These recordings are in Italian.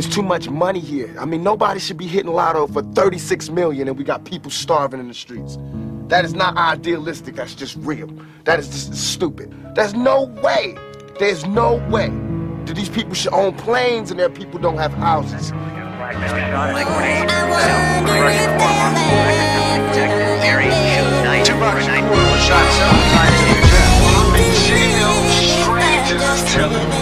It's too much money here. I mean, nobody should be hitting lotto for 36 million and we got people starving in the streets. That is not idealistic, that's just real. That is just stupid. There's no way, there's no way that these people should own planes and their people don't have houses. Two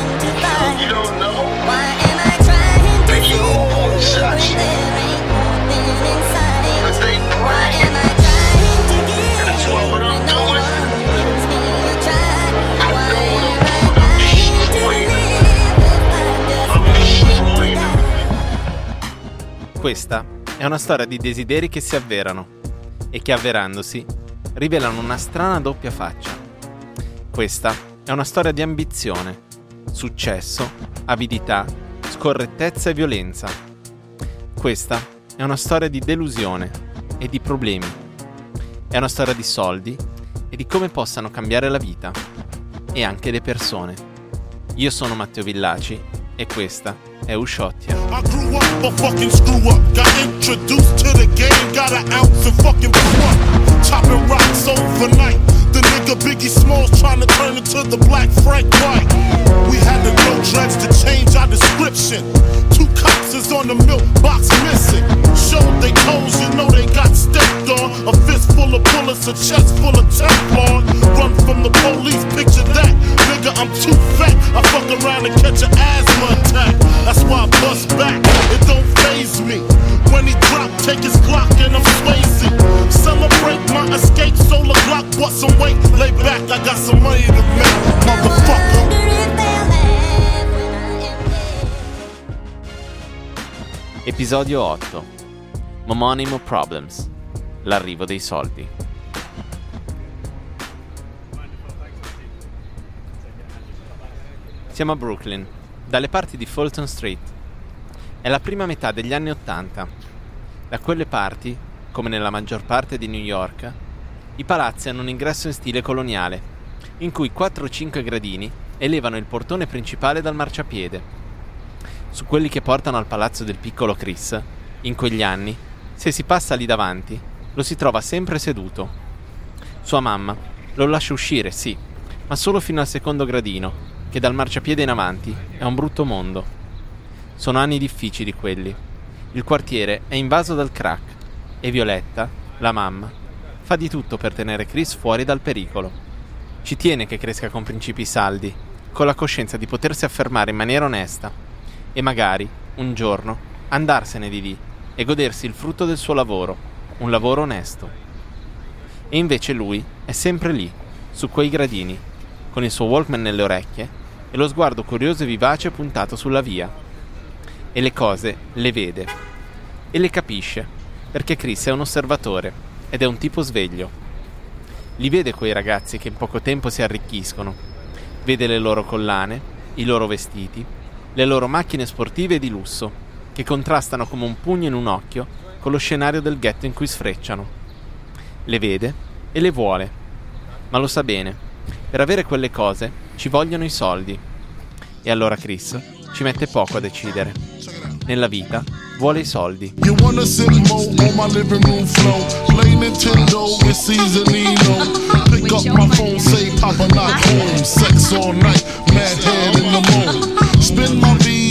Questa è una storia di desideri che si avverano e che avverandosi rivelano una strana doppia faccia. Questa è una storia di ambizione, successo, avidità, scorrettezza e violenza. Questa è una storia di delusione e di problemi. È una storia di soldi e di come possano cambiare la vita e anche le persone. Io sono Matteo Villaci e questa è Usciotia. I grew up a fucking screw up. Got introduced to the game, got an ounce and fucking up. Chopping rocks overnight. The nigga Biggie Smalls trying to turn into the black Frank White. We had to grow dreads to change our description. Two cops is on the milk box missing. Showed they toes, you know they got stepped on. A fist full of bullets, a chest full of Teflon. Run from the police, picture that. Nigga, I'm too fat. I fuck around and catch an asthma attack. That's why I bust back. It don't phase me. When he drop, take his Glock and I'm Swayze. Celebrate my escape, solar Glock, bust some weight. Lay back, I got some money to make, motherfucker. Episodio 8 Momonimo Problems L'arrivo dei soldi Siamo a Brooklyn, dalle parti di Fulton Street. È la prima metà degli anni Ottanta. Da quelle parti, come nella maggior parte di New York, i palazzi hanno un ingresso in stile coloniale, in cui 4 o 5 gradini elevano il portone principale dal marciapiede. Su quelli che portano al palazzo del piccolo Chris, in quegli anni, se si passa lì davanti, lo si trova sempre seduto. Sua mamma lo lascia uscire, sì, ma solo fino al secondo gradino, che dal marciapiede in avanti è un brutto mondo. Sono anni difficili quelli. Il quartiere è invaso dal crack e Violetta, la mamma, fa di tutto per tenere Chris fuori dal pericolo. Ci tiene che cresca con principi saldi, con la coscienza di potersi affermare in maniera onesta e magari, un giorno, andarsene di lì e godersi il frutto del suo lavoro, un lavoro onesto. E invece lui è sempre lì, su quei gradini, con il suo Walkman nelle orecchie e lo sguardo curioso e vivace puntato sulla via. E le cose le vede. E le capisce, perché Chris è un osservatore ed è un tipo sveglio. Li vede quei ragazzi che in poco tempo si arricchiscono. Vede le loro collane, i loro vestiti, le loro macchine sportive di lusso, che contrastano come un pugno in un occhio con lo scenario del ghetto in cui sfrecciano. Le vede e le vuole, ma lo sa bene. Per avere quelle cose ci vogliono i soldi. E allora Chris ci mette poco a decidere. nella vita vuole i soldi.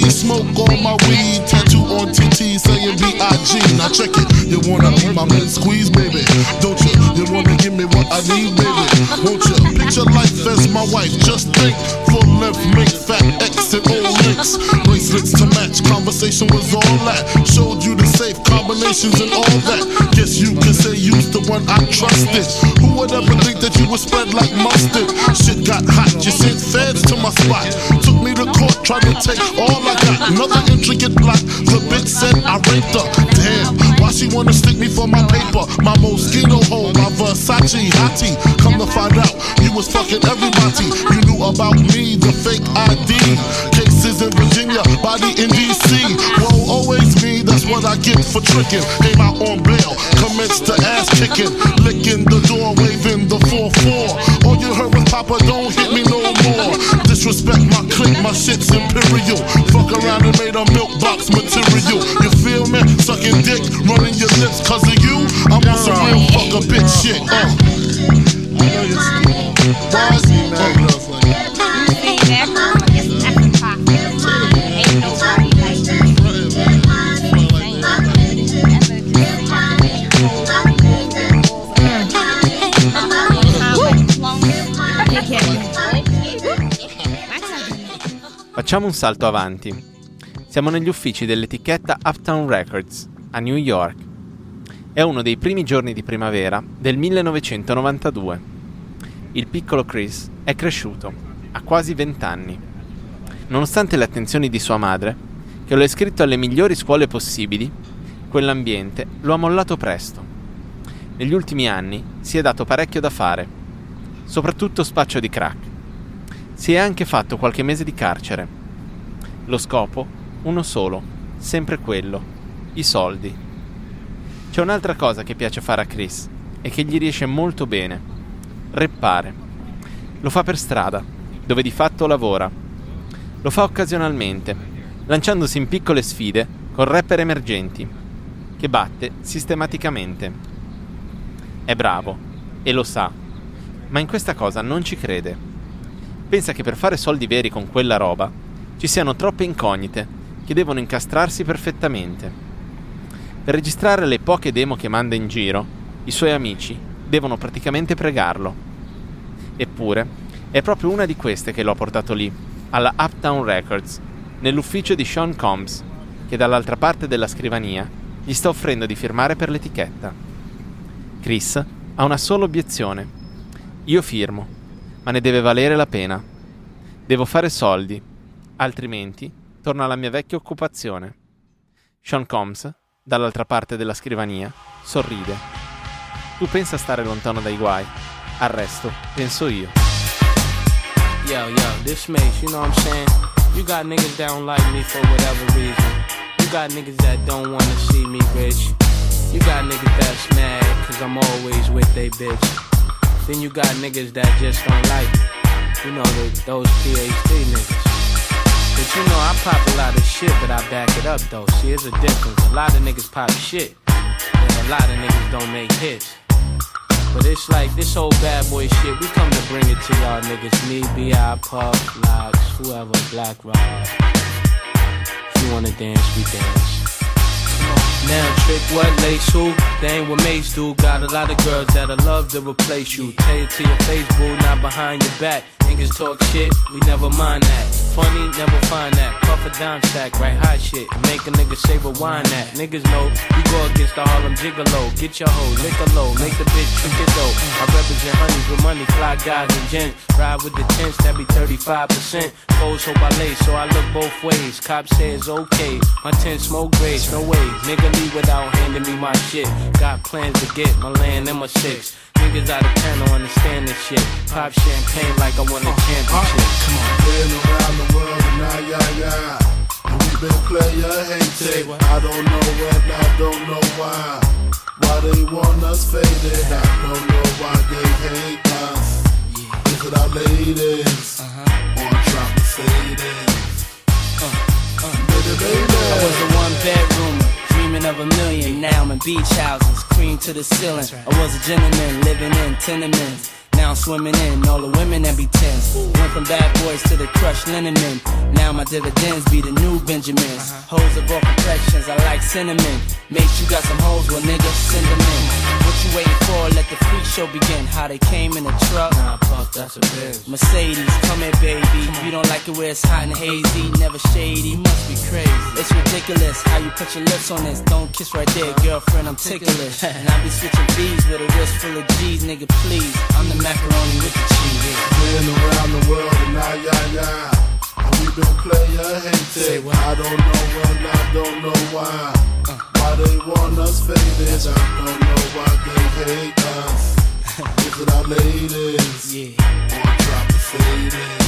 smoke my weed, tattoo on TT saying B.I.G. Now check it, you wanna be my man squeeze, baby? Don't you? You wanna give me what I need, baby? Won't you? Picture life as my wife, just think. Full length, make fat exit all links. Bracelets to match, conversation was all that. Showed you the safe combinations and all that. Guess you can say you's the one I trusted. Who would ever think that you would spread like mustard? Shit got hot, you sent feds to my spot. Took me to court, tried to take all I got. Another intricate plot. The bitch said I raped her. Damn, why she wanna stick me for my paper? My Moschino hole, my Versace hottie. Come to find out, you was fucking everybody. You knew about me, the fake ID. Cases in Virginia, body in DC. Whoa, always me, that's what I get for tricking. Came out on bail, commenced to ass kicking. Licking the door, waving the 4-4. All you heard was Papa, don't hit me no more. Disrespect my clique, my shit's imperial. Fuck around and made a milk box material. You? Sucking dick, running your lips cause of you. I'm on some real fuck a bitch shit. Uh. I Why is he mad? Facciamo un salto avanti. Siamo negli uffici dell'etichetta Uptown Records, a New York. È uno dei primi giorni di primavera del 1992. Il piccolo Chris è cresciuto, ha quasi 20 anni. Nonostante le attenzioni di sua madre, che lo ha iscritto alle migliori scuole possibili, quell'ambiente lo ha mollato presto. Negli ultimi anni si è dato parecchio da fare, soprattutto spaccio di crack. Si è anche fatto qualche mese di carcere. Lo scopo? Uno solo, sempre quello, i soldi. C'è un'altra cosa che piace fare a Chris e che gli riesce molto bene. Reppare. Lo fa per strada, dove di fatto lavora. Lo fa occasionalmente, lanciandosi in piccole sfide con rapper emergenti, che batte sistematicamente. È bravo, e lo sa, ma in questa cosa non ci crede. Pensa che per fare soldi veri con quella roba ci siano troppe incognite che devono incastrarsi perfettamente. Per registrare le poche demo che manda in giro, i suoi amici devono praticamente pregarlo. Eppure, è proprio una di queste che lo ha portato lì, alla Uptown Records, nell'ufficio di Sean Combs, che dall'altra parte della scrivania gli sta offrendo di firmare per l'etichetta. Chris ha una sola obiezione. Io firmo, ma ne deve valere la pena. Devo fare soldi, altrimenti torno alla mia vecchia occupazione. Sean Combs, dall'altra parte della scrivania, sorride. Tu pensa stare lontano dai guai, al resto penso io. Yo, yo, this makes, you know what I'm saying? You got niggas that don't like me for whatever reason. You got niggas that don't wanna see me rich. You got niggas that's mad cause I'm always with they bitch. Then you got niggas that just don't like me. You know, the, those PhD niggas. But you know, I pop a lot of shit, but I back it up though. See, it's a difference. A lot of niggas pop shit, and a lot of niggas don't make hits. But it's like this whole bad boy shit, we come to bring it to y'all niggas. Me, B.I., Puff, Locks, whoever, Black Rob. If you wanna dance, we dance. Now trick what lace who? They ain't what mates do. Got a lot of girls that'll love to replace you. Tell it to your face, boo, not behind your back. Niggas talk shit, we never mind that. Funny, never find that. Puff a dime stack, right hot shit. Make a nigga say rewind that. Niggas know we go against the Harlem Gigolo. Get your hoe, lick a low, make the bitch trick it though. I represent honeys with money, fly guys and gents. Ride with the tents, that be 35%. Foes hope I lay, so I look both ways. Cop says okay, my tent smoke grades, no way. Nigga leave without handing me my shit. Got plans to get my land and my six. Niggas out of town don't understand this shit. Pop champagne like I won a championship. Uh-huh. Come on. Been around the world and now, yeah, yeah. And we been player hated. I don't know when, I don't know why. Why they want us faded. I don't know why they hate us. Is it our ladies? uh-huh. Or trying to fade it? Baby, baby. I was a one bedroomer, dreaming of a million. Now I'm in beach houses, cream to the ceiling. I was a gentleman living in tenements. Now I'm swimming in all the women that be tense. Went from bad boys to the crushed linen men. Now my dividends be the new Benjamins. Hoes of all complexions, I like cinnamon. Mate, you got some hoes, well nigga, send them in. What you waiting for? Let the freak show begin. How they came in a truck. Nah, fuck, that's a bitch. Mercedes, come here, baby. You don't like it where it's hot and hazy, never shady. You must be crazy. It's ridiculous how you put your lips on this. Don't kiss right there, girlfriend. I'm ticklish. and I be switching V's with a wrist full of G's, nigga. Please, I'm the macaroni with the cheese. Been around the world and now, yeah, yeah. And we been player hated. I don't know when, I don't know why. Uh. Why they want us faded. I don't know why they hate us. Is it our ladies? Yeah. Or try to fade it?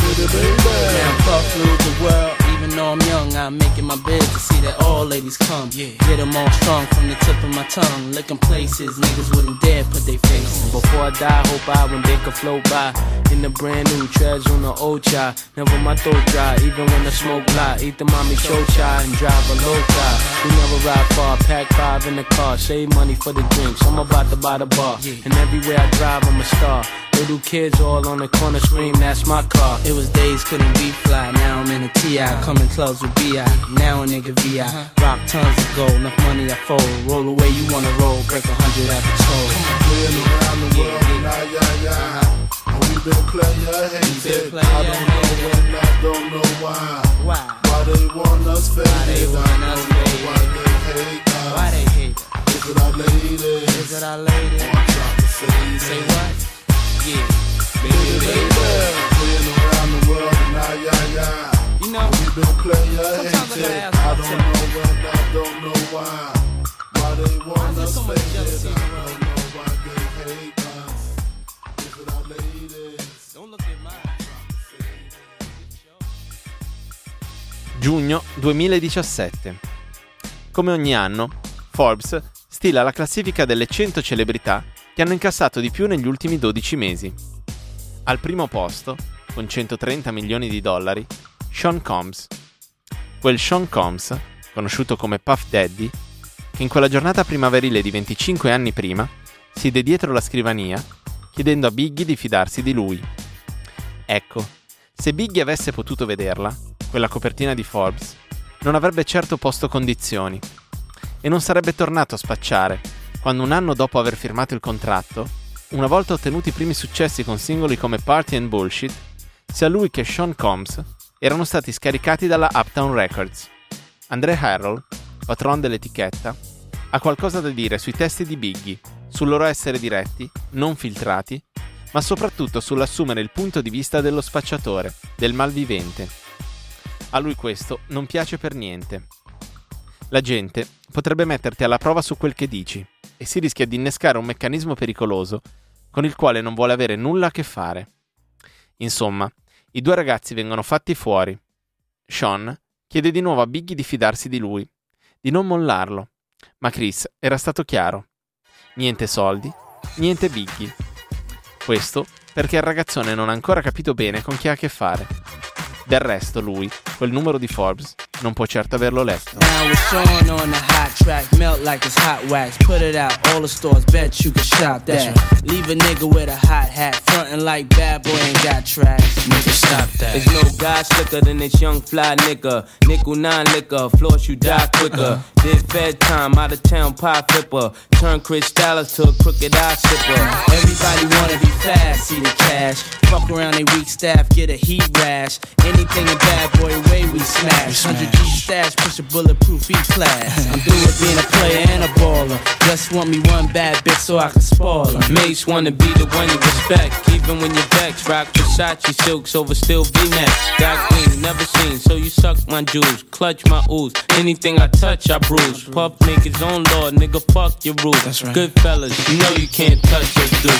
Baby, baby. Now puff ruled the world, even though I'm young, I'm making my bed to see that all ladies come. Yeah. Get them all strong from the tip of my tongue. Licking places niggas wouldn't dare put their face. Before I die, hope I when they could float by. In the brand new treasure on the old chai. Never my throat dry, even when I smoke fly. Eat the mommy show chai and drive a low car. We never ride far, pack five in the car. Save money for the drinks. I'm about to buy the bar. And everywhere I drive, I'm a star. Little kids all on the corner scream, that's my car. It was days, couldn't be fly. Now I'm in a TI, coming clubs with BI. Now a nigga VI. Rock tons of gold, enough money I fold. Roll away, you wanna roll, break a hundred at the toll. Playing around the world, nah, yeah, yeah. And we been player hated. player I don't know when, I don't know why. Why? Why they want us faded? they want I us don't know why they hate us. Why they hate us? Is it our ladies? Is it our? I'm trying to say Say what? Yeah. Baby, Baby, Player Sometimes I hated. I don't know when, I don't know why. Why they want us faded? I don't know why they hate us. Is it our ladies? don't look at mine. Giugno 2017. Come ogni anno, Forbes stila la classifica delle 100 celebrità che hanno incassato di più negli ultimi 12 mesi. Al primo posto, con 130 milioni di dollari, Sean Combs. Quel Sean Combs, conosciuto come Puff Daddy, che in quella giornata primaverile di 25 anni prima siede dietro la scrivania chiedendo a Biggie di fidarsi di lui. Ecco, se Biggie avesse potuto vederla, quella copertina di Forbes, non avrebbe certo posto condizioni e non sarebbe tornato a spacciare quando un anno dopo aver firmato il contratto, una volta ottenuti i primi successi con singoli come Party and Bullshit, sia lui che Sean Combs erano stati scaricati dalla Uptown Records. Andre Harrell, patron dell'etichetta, ha qualcosa da dire sui testi di Biggie, sul loro essere diretti, non filtrati, ma soprattutto sull'assumere il punto di vista dello spacciatore, del malvivente. A lui questo non piace per niente. La gente potrebbe metterti alla prova su quel che dici e si rischia di innescare un meccanismo pericoloso con il quale non vuole avere nulla a che fare. Insomma, i due ragazzi vengono fatti fuori. Sean chiede di nuovo a Biggie di fidarsi di lui, di non mollarlo, ma Chris era stato chiaro. Niente soldi, niente Biggie. Questo perché il ragazzone non ha ancora capito bene con chi ha a che fare. Del resto lui, quel numero di Forbes, non può certo averlo letto. Now it's like it's hot wax. Put it out, all the stores, bet you can shop that. Leave a nigga with a hot hat, frontin' like bad boy ain't got tracks. Nigga, stop that. There's no guy slicker than this young fly nigga. Nickel nine liquor, floss you die quicker. Did fed time, out of town pie flipper. Turn Chris Dallas to a crooked eye sipper. Everybody wanna be fast, see the cash. Fuck around they weak staff, get a heat rash. Anything a bad boy way we smash. 100 G stash, push a bulletproof each class. I'm through with being a player and a baller. Just want me one bad bitch so I can spoil her. Mates wanna be the one you respect, even when you're vexed. Rock Versace silks over still V-necks. Got green, never seen, so you suck my jewels, clutch my ooze. Anything I touch, I bruise. Puff make his own law, nigga, fuck your rules. That's right. Good fellas, you know you can't touch us, dude.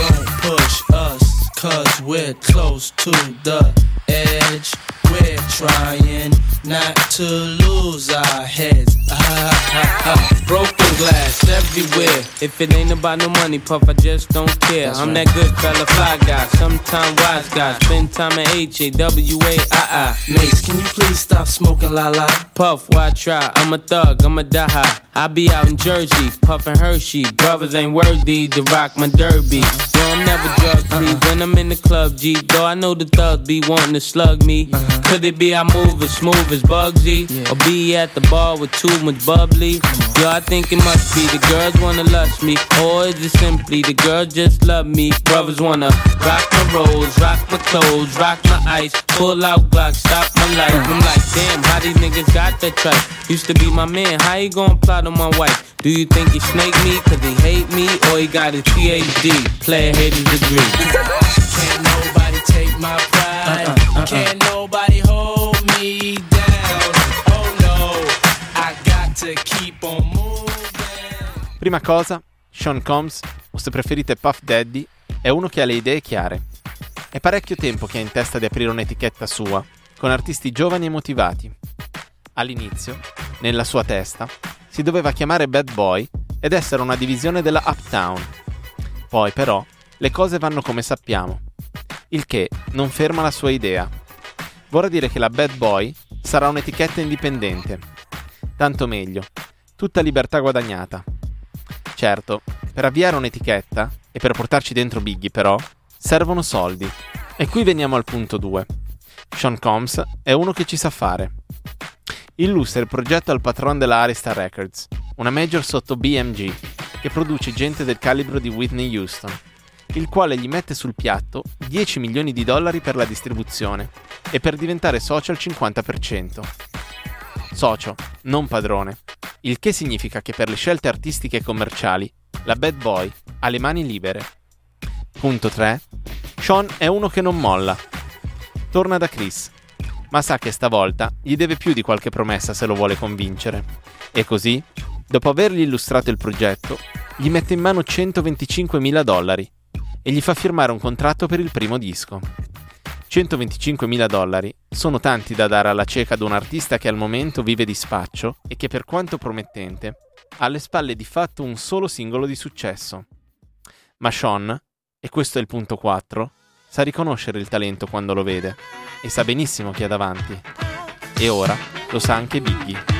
Don't push us, cause we're close to the edge. We're trying not to lose our heads. Ah, ah, ah. Broken glass everywhere. If it ain't about no money, Puff, I just don't care. I'm that good fella, fly guy, sometime wise guy. Spend time at H A W A I I. Mace, can you please stop smoking la la? Puff, why try? I'm a thug, I'm a die. I be out in Jersey, puffin' Hershey. Brothers ain't worthy to rock my derby. Yo, I'm never drug free when I'm in the club, G. Though I know the thugs be wanting to slug me. Could it be I move as smooth as Bugsy? Or be at the bar with too much bubbly? Yo, I think it must be the girls wanna lust me. Or is it simply the girls just love me? Brothers wanna rock my rolls, rock my clothes, rock my ice. Pull out Glock, stop my life. I'm like, damn, how these niggas got that tripe? Used to be my man, how he gon' plot on my wife? Do you think he snake me cause he hate me? Or he got his PhD, player haters degree? Can't nobody take my pride. Uh-uh. Can't nobody hold me down. Oh no, I got to keep on moving. Prima cosa, Sean Combs, o se preferite Puff Daddy, è uno che ha le idee chiare. È parecchio tempo che ha in testa di aprire un'etichetta sua, con artisti giovani e motivati. All'inizio, nella sua testa, si doveva chiamare Bad Boy ed essere una divisione della Uptown. Poi però le cose vanno come sappiamo, il che non ferma la sua idea. Vorrà dire che la Bad Boy sarà un'etichetta indipendente. Tanto meglio, tutta libertà guadagnata. Certo, per avviare un'etichetta e per portarci dentro Biggie però servono soldi. E qui veniamo al punto 2. Sean Combs è uno che ci sa fare. Illustra il progetto al patron della Arista Records, una major sotto BMG, che produce gente del calibro di Whitney Houston, il quale gli mette sul piatto 10 milioni di dollari per la distribuzione e per diventare socio al 50%. Socio, non padrone, il che significa che per le scelte artistiche e commerciali la Bad Boy ha le mani libere. Punto 3. Sean è uno che non molla. Torna da Chris, ma sa che stavolta gli deve più di qualche promessa se lo vuole convincere. E così, dopo avergli illustrato il progetto, gli mette in mano 125.000 dollari e gli fa firmare un contratto per il primo disco. 125.000 dollari sono tanti da dare alla cieca ad un artista che al momento vive di spaccio e che per quanto promettente ha alle spalle di fatto un solo singolo di successo. Ma Sean, e questo è il punto 4, sa riconoscere il talento quando lo vede e sa benissimo chi ha davanti. E ora lo sa anche Biggie.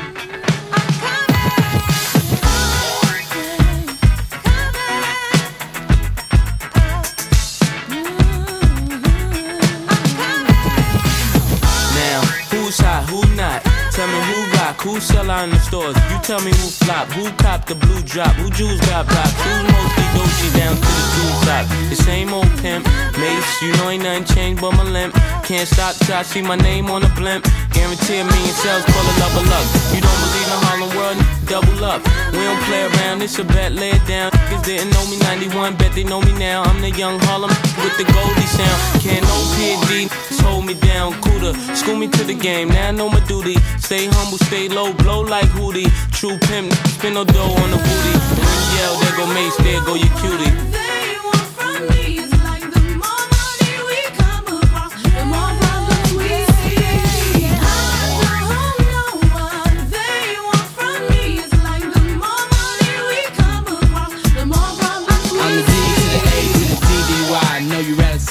Who sell out in the stores. You tell me who flop, who cop the blue drop, who jewels got blocks, who's mostly Gucci down to the jewel top. The same old pimp, Mace, you know ain't nothing changed but my limp. Can't stop till I see my name on a blimp. Guarantee me million sales, love of luck. You don't believe in Harlem World, double up. We don't play around, it's a bet, lay it down. Niggas didn't know me 91, bet they know me now. I'm the young Harlem with the Goldie sound. Can't no PD, hold me down, cooler. School me to the game, now I know my duty. Stay humble, stay low, blow like Hootie. True pimp, spin no dough on the booty. When yell, there go Mace, there go your cutie.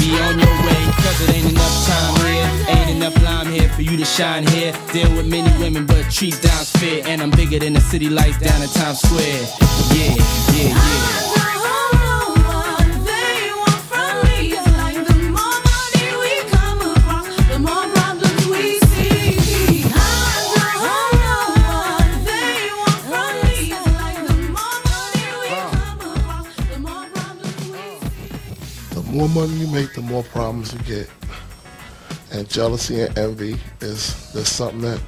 be on your way, cause it ain't enough time here. Ain't enough lime here for you to shine here. Deal with many women, but treat down's fair. And I'm bigger than the city lights down in Times Square. Yeah, yeah, yeah. More money you make, the more problems you get. And jealousy and envy is is something that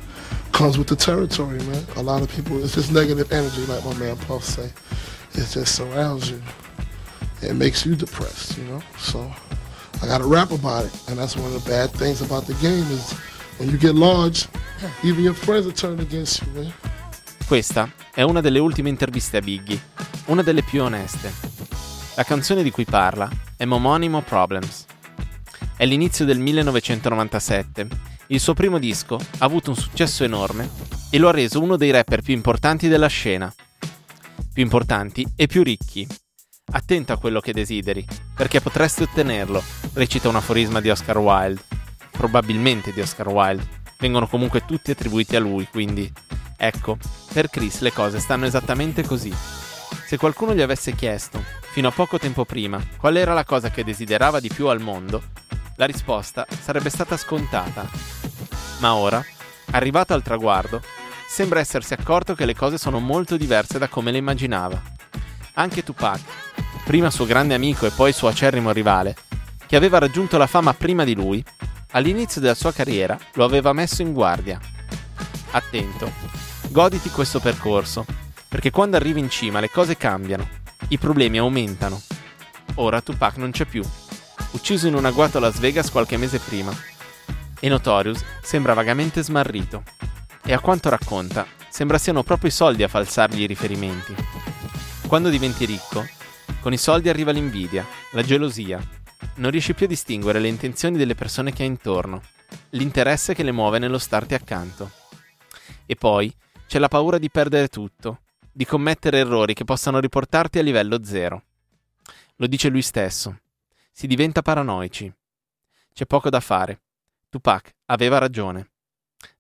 comes with the territory, man. A lot of people, it's just negative energy, like my man Puff say. It just surrounds you. It makes you depressed, you know. So I got to rap about it, and that's one of the bad things about the game is when you get large, even your friends will turn against you, man. Questa è una delle ultime interviste a Biggie, una delle più oneste. La canzone di cui parla è Momonimo Problems. È l'inizio del 1997. Il suo primo disco ha avuto un successo enorme e lo ha reso uno dei rapper più importanti della scena. Più importanti e più ricchi. Attento a quello che desideri, perché potresti ottenerlo, recita un aforisma di Oscar Wilde. Probabilmente di Oscar Wilde. Vengono comunque tutti attribuiti a lui, quindi Ecco, per Chris le cose stanno esattamente così. Se qualcuno gli avesse chiesto, fino a poco tempo prima, qual era la cosa che desiderava di più al mondo, la risposta sarebbe stata scontata. Ma ora, arrivato al traguardo, sembra essersi accorto che le cose sono molto diverse da come le immaginava. Anche Tupac, prima suo grande amico e poi suo acerrimo rivale, che aveva raggiunto la fama prima di lui, all'inizio della sua carriera lo aveva messo in guardia. Attento, goditi questo percorso, perché quando arrivi in cima le cose cambiano. I problemi aumentano. Ora Tupac non c'è più, ucciso in un agguato a Las Vegas qualche mese prima. E Notorious sembra vagamente smarrito. E a quanto racconta, sembra siano proprio i soldi a falsargli i riferimenti. Quando diventi ricco, con i soldi arriva l'invidia, la gelosia. Non riesci più a distinguere le intenzioni delle persone che hai intorno, l'interesse che le muove nello starti accanto. E poi c'è la paura di perdere tutto, di commettere errori che possano riportarti a livello zero. Lo dice lui stesso. Si diventa paranoici. C'è poco da fare. Tupac aveva ragione.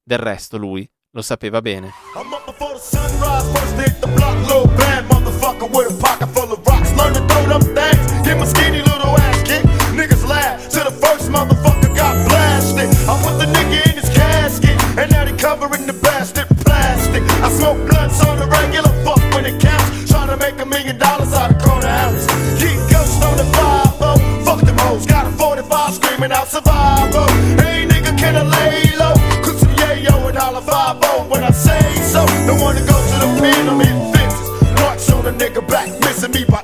Del resto lui lo sapeva bene. Niggas laugh till the first motherfucker got blasted. I put the nigga in his casket, and now they covering the smoke blunts on the regular, fuck when it counts. Trying to make a million dollars out of quarter ounce. Keep ghost on the 5 fuck them hoes. Got a 45 screaming out survival. Hey nigga, can I lay low? Cook some yayo and holla 5 when I say so. Don't wanna go to the pen, I'm hitting fences. Marks on a nigga back, missing me by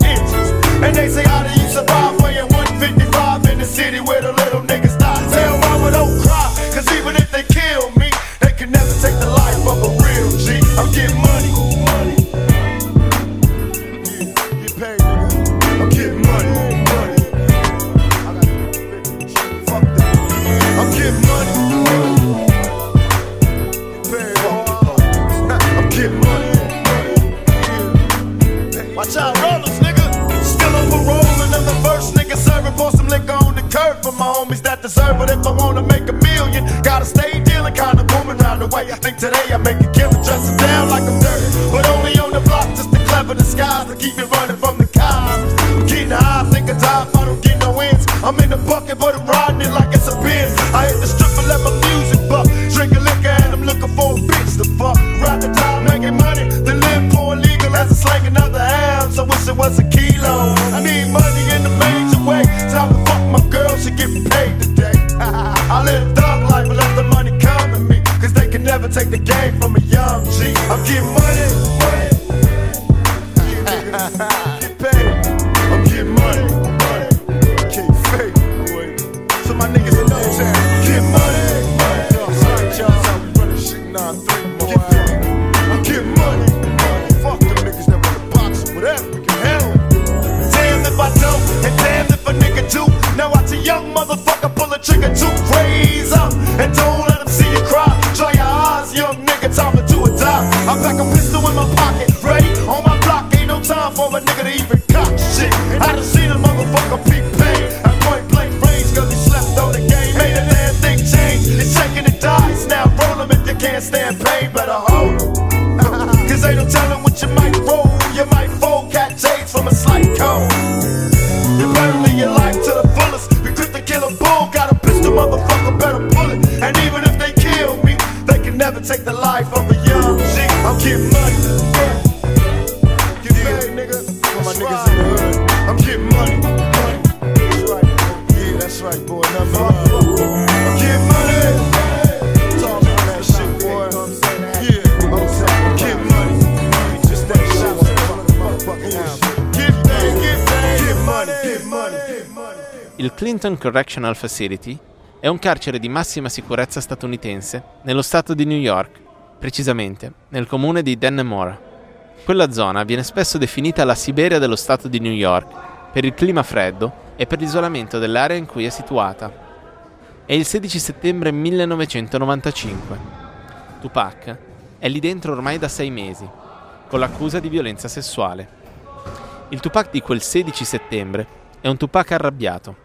my homies that deserve it. If I wanna make a million, gotta stay dealing, kinda booming round the way. I think today I make a killing, dressing down like I'm dirty. But only on the block, just to clever disguise to keep me running from the cops. I'm getting high, think of time, I don't get no wins. I'm in the Il Clinton Correctional Facility è un carcere di massima sicurezza statunitense nello stato di New York, precisamente nel comune di Dannemora. Quella zona viene spesso definita la Siberia dello stato di New York per il clima freddo e per l'isolamento dell'area in cui è situata. È il 16 settembre 1995. Tupac è lì dentro ormai da sei mesi, con l'accusa di violenza sessuale. Il Tupac di quel 16 settembre è un Tupac arrabbiato,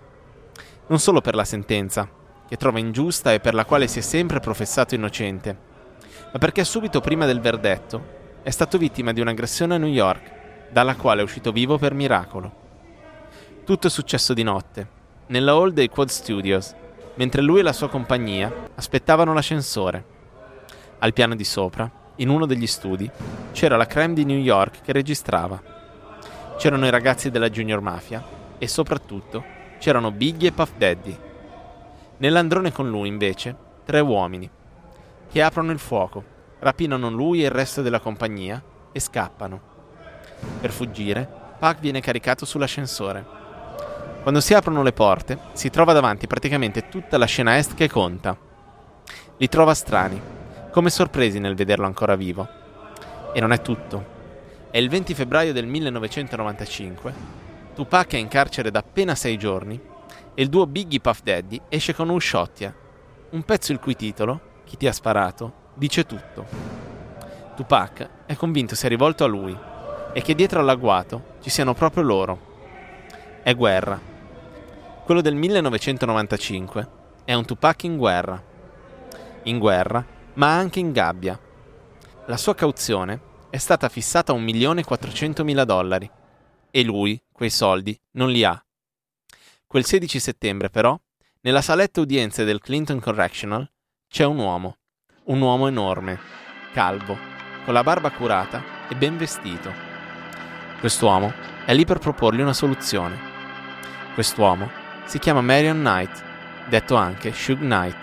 non solo per la sentenza, che trova ingiusta e per la quale si è sempre professato innocente, ma perché subito prima del verdetto è stato vittima di un'aggressione a New York, dalla quale è uscito vivo per miracolo. Tutto è successo di notte, nella hall dei Quad Studios, mentre lui e la sua compagnia aspettavano l'ascensore. Al piano di sopra, in uno degli studi, c'era la creme di New York che registrava. C'erano i ragazzi della Junior Mafia e soprattutto c'erano Biggie e Puff Daddy. Nell'androne con lui, invece, tre uomini, che aprono il fuoco, rapinano lui e il resto della compagnia e scappano. Per fuggire, Tupac viene caricato sull'ascensore. Quando si aprono le porte, si trova davanti praticamente tutta la scena est che conta. Li trova strani, come sorpresi nel vederlo ancora vivo. E non è tutto. È il 20 febbraio del 1995. Tupac è in carcere da appena sei giorni e il duo Biggie Puff Daddy esce con Usciotia, un pezzo il cui titolo, Chi ti ha sparato, dice tutto. Tupac è convinto sia rivolto a lui e che dietro all'agguato ci siano proprio loro. È guerra. Quello del 1995 è un Tupac in guerra. In guerra, ma anche in gabbia. La sua cauzione è stata fissata a 1.400.000 dollari e lui quei soldi non li ha. Quel 16 settembre, però, nella saletta udienze del Clinton Correctional c'è un uomo, un uomo enorme, calvo, con la barba curata e ben vestito. Quest'uomo è lì per proporgli una soluzione. Quest'uomo si chiama Marion Knight, detto anche Suge Knight.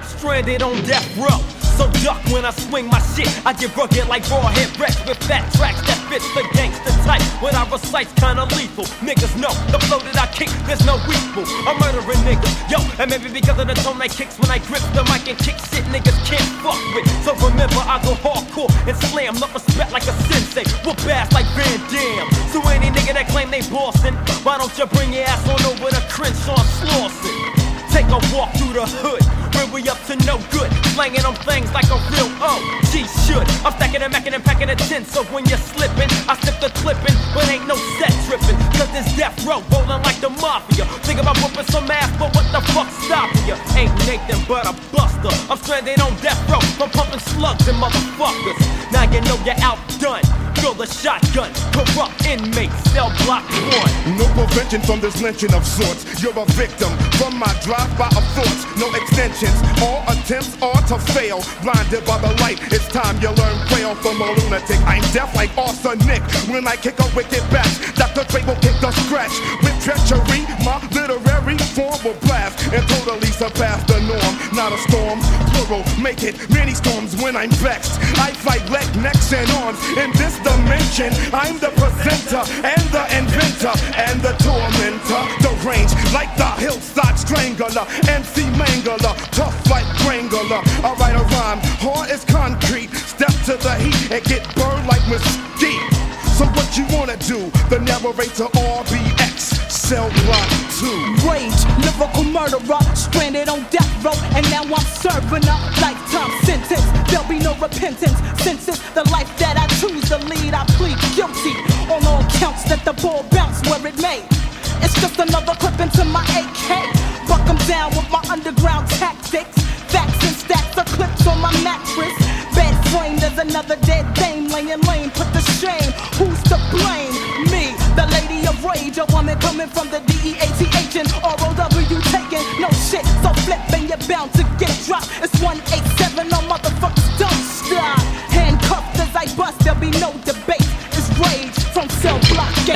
Stranded on death row. So duck when I swing my shit. I get rugged like raw head wrecks with fat tracks that fit the gangster type. When I recite, kinda lethal. Niggas know the flow that I kick, there's no equal. I'm murdering niggas, yo, and maybe because of the tone I kicks when I grip the mic and kick shit niggas can't fuck with. So remember, I go hardcore and slam, not respect like a sensei. Whoop ass like Van Dam. So any nigga that claim they bossin', why don't you bring your ass on over to Crenshaw Slauson? Take a walk through the hood. Where we up to no good. Slanging on things like a real OG should. I'm stacking and macking and packing a tin. So when you're slipping, I slip the clipping. But ain't no set tripping. Cause this death row rolling like the mafia. Think about whooping some ass, but what the fuck stopping you? Ain't Nathan but a buster. I'm stranded on death row from pumping slugs and motherfuckers. Now you know you're outdone. Feel the shotgun. Corrupt inmate. Cell block one. No prevention from this lynching of sorts. You're a victim from my drive-by of thoughts. No extensions. All attempts are to fail. Blinded by the light, it's time you learn quail from a lunatic. I'm deaf like arsenic. When I kick a wicked bash, Dr. Dre will kick the scratch. With treachery, my literary form will blast and totally surpass the norm. Not a storm, plural, make it many storms when I'm vexed. I fight leg, necks, and arms. In this dimension, I'm the presenter and the inventor and the tormentor. The range like the strangler, MC mangler, tough like Wrangler. I write a rhyme, hard as concrete. Step to the heat and get burned like mesquite. So what you wanna do? The narrator RBX, cell block 2. Rage, lyrical murderer, stranded on death row, and now I'm serving a lifetime sentence. There'll be no repentance, since it's the life that I choose to lead. I plead guilty on all counts that the ball bounce where it may. It's just another clip into my AK. Down with my underground tactics. Facts and stacks of clips on my mattress. Bed frame, there's another dead dame laying lame. Put the shame. Who's to blame? Me, the lady of rage, a woman coming from the DEATH and ROW taking no shit. So flip and you're bound to get dropped. It's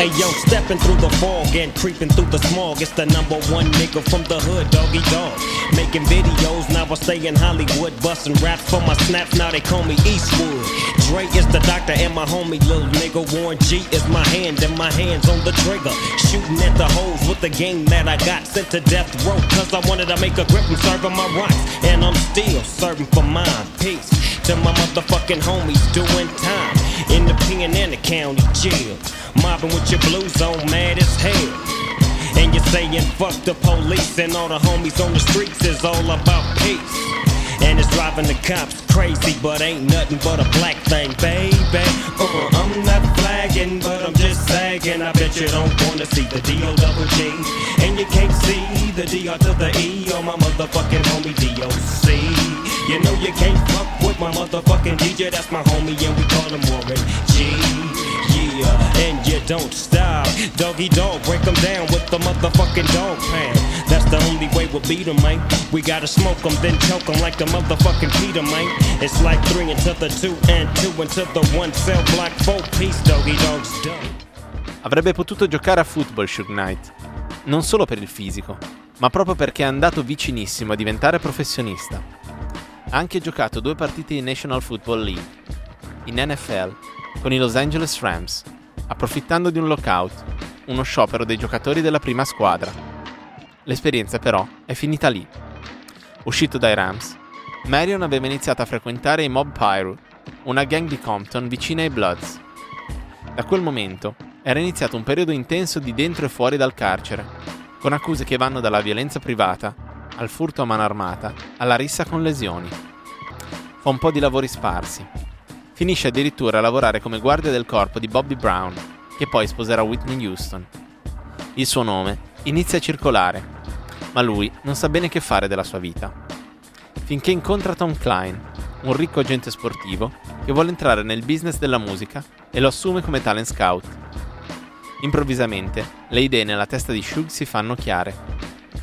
Hey yo, stepping through the fog and creeping through the smog. It's the number one nigga from the hood, doggy dog. Making videos, now I stay in Hollywood. Busting raps for my snaps, now they call me Eastwood. Dre is the doctor and my homie, little nigga. Warren G is my hand and my hands on the trigger. Shooting at the hoes with the game that I got. Sent to death row, cause I wanted to make a grip and serving my rights. And I'm still serving for mine. Peace to my motherfucking homies doing time in the the county jail. Mobbing with your blues on, mad as hell. And you're saying fuck the police and all the homies on the streets is all about peace. And it's driving the cops crazy, but ain't nothing but a black thing, baby. Uh, I'm not flagging, but I'm just sagging. I bet you don't wanna see the D-O double G. And you can't see the D-R to the E on my motherfucking homie D-O-C. You know you can't fuck with my motherfucking DJ, that's my homie, and we call him Warren G. Yeah, and you don't stop. Doggy dog, break 'em down with the motherfucking dog pound. That's the only way we'll beat 'em, man. We gotta smoke 'em, then choke 'em like the motherfucking Peter, man. It's like three into the two and two into the one cell block four piece, doggy dog's done. Avrebbe potuto giocare a football Suge Knight, non solo per il fisico, ma proprio perché è andato vicinissimo a diventare professionista. Ha anche giocato due partite in National Football League, in NFL, con i Los Angeles Rams, approfittando di un lockout, uno sciopero dei giocatori della prima squadra. L'esperienza però è finita lì. Uscito dai Rams, Marion aveva iniziato a frequentare i Mob Pyro, una gang di Compton vicina ai Bloods. Da quel momento era iniziato un periodo intenso di dentro e fuori dal carcere, con accuse che vanno dalla violenza privata al furto a mano armata alla rissa con lesioni. Fa un po' di lavori sparsi. Finisce addirittura a lavorare come guardia del corpo di Bobby Brown, che poi sposerà Whitney Houston. Il suo nome inizia a circolare, ma lui non sa bene che fare della sua vita. Finché incontra Tom Klein, un ricco agente sportivo che vuole entrare nel business della musica e lo assume come talent scout. Improvvisamente, le idee nella testa di Shug si fanno chiare.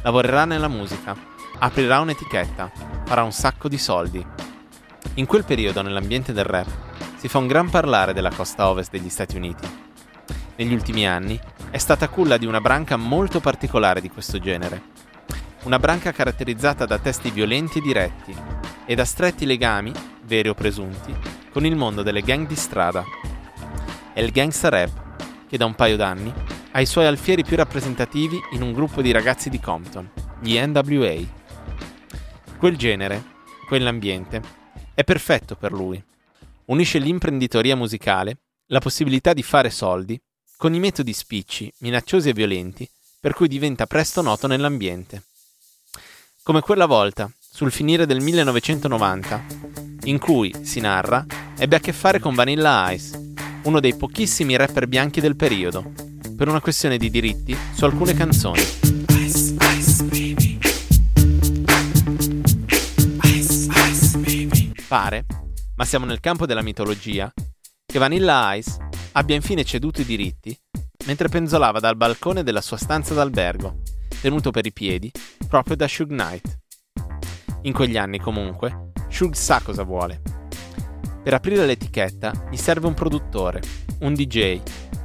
Lavorerà nella musica, aprirà un'etichetta, farà un sacco di soldi. In quel periodo, nell'ambiente del rap, si fa un gran parlare della costa ovest degli Stati Uniti. Negli ultimi anni è stata culla di una branca molto particolare di questo genere. Una branca caratterizzata da testi violenti e diretti e da stretti legami, veri o presunti, con il mondo delle gang di strada. È il gangsta rap che da un paio d'anni ha i suoi alfieri più rappresentativi in un gruppo di ragazzi di Compton, gli NWA. Quel genere, quell'ambiente, è perfetto per lui. Unisce l'imprenditoria musicale, la possibilità di fare soldi, con i metodi spicci, minacciosi e violenti, per cui diventa presto noto nell'ambiente. Come quella volta, sul finire del 1990, in cui, si narra, ebbe a che fare con Vanilla Ice, uno dei pochissimi rapper bianchi del periodo, per una questione di diritti su alcune canzoni. Pare, ma siamo nel campo della mitologia, che Vanilla Ice abbia infine ceduto i diritti mentre penzolava dal balcone della sua stanza d'albergo, tenuto per i piedi proprio da Shug Knight. In quegli anni, comunque, Shug sa cosa vuole per aprire l'etichetta gli serve un produttore, un DJ,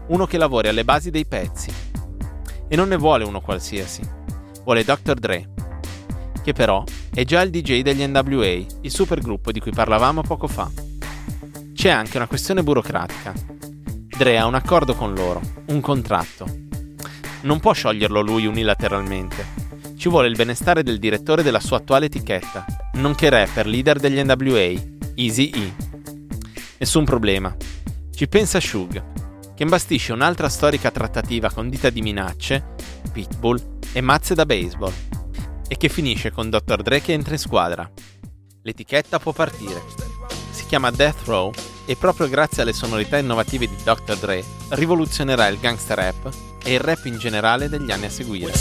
uno che lavori alle basi dei pezzi. E non ne vuole uno qualsiasi, vuole Dr. Dre, che però è già il DJ degli NWA, il supergruppo di cui parlavamo poco fa. C'è anche una questione burocratica. Dre ha un accordo con loro, un contratto. Non può scioglierlo lui unilateralmente. Ci vuole il benestare del direttore della sua attuale etichetta, nonché rapper leader degli NWA, Easy E. Nessun problema. Ci pensa Shug, che imbastisce un'altra storica trattativa con dita di minacce, pitbull e mazze da baseball, e che finisce con Dr. Dre che entra in squadra. L'etichetta può partire. Si chiama Death Row e proprio grazie alle sonorità innovative di Dr. Dre rivoluzionerà il gangster rap e il rap in generale degli anni a seguire.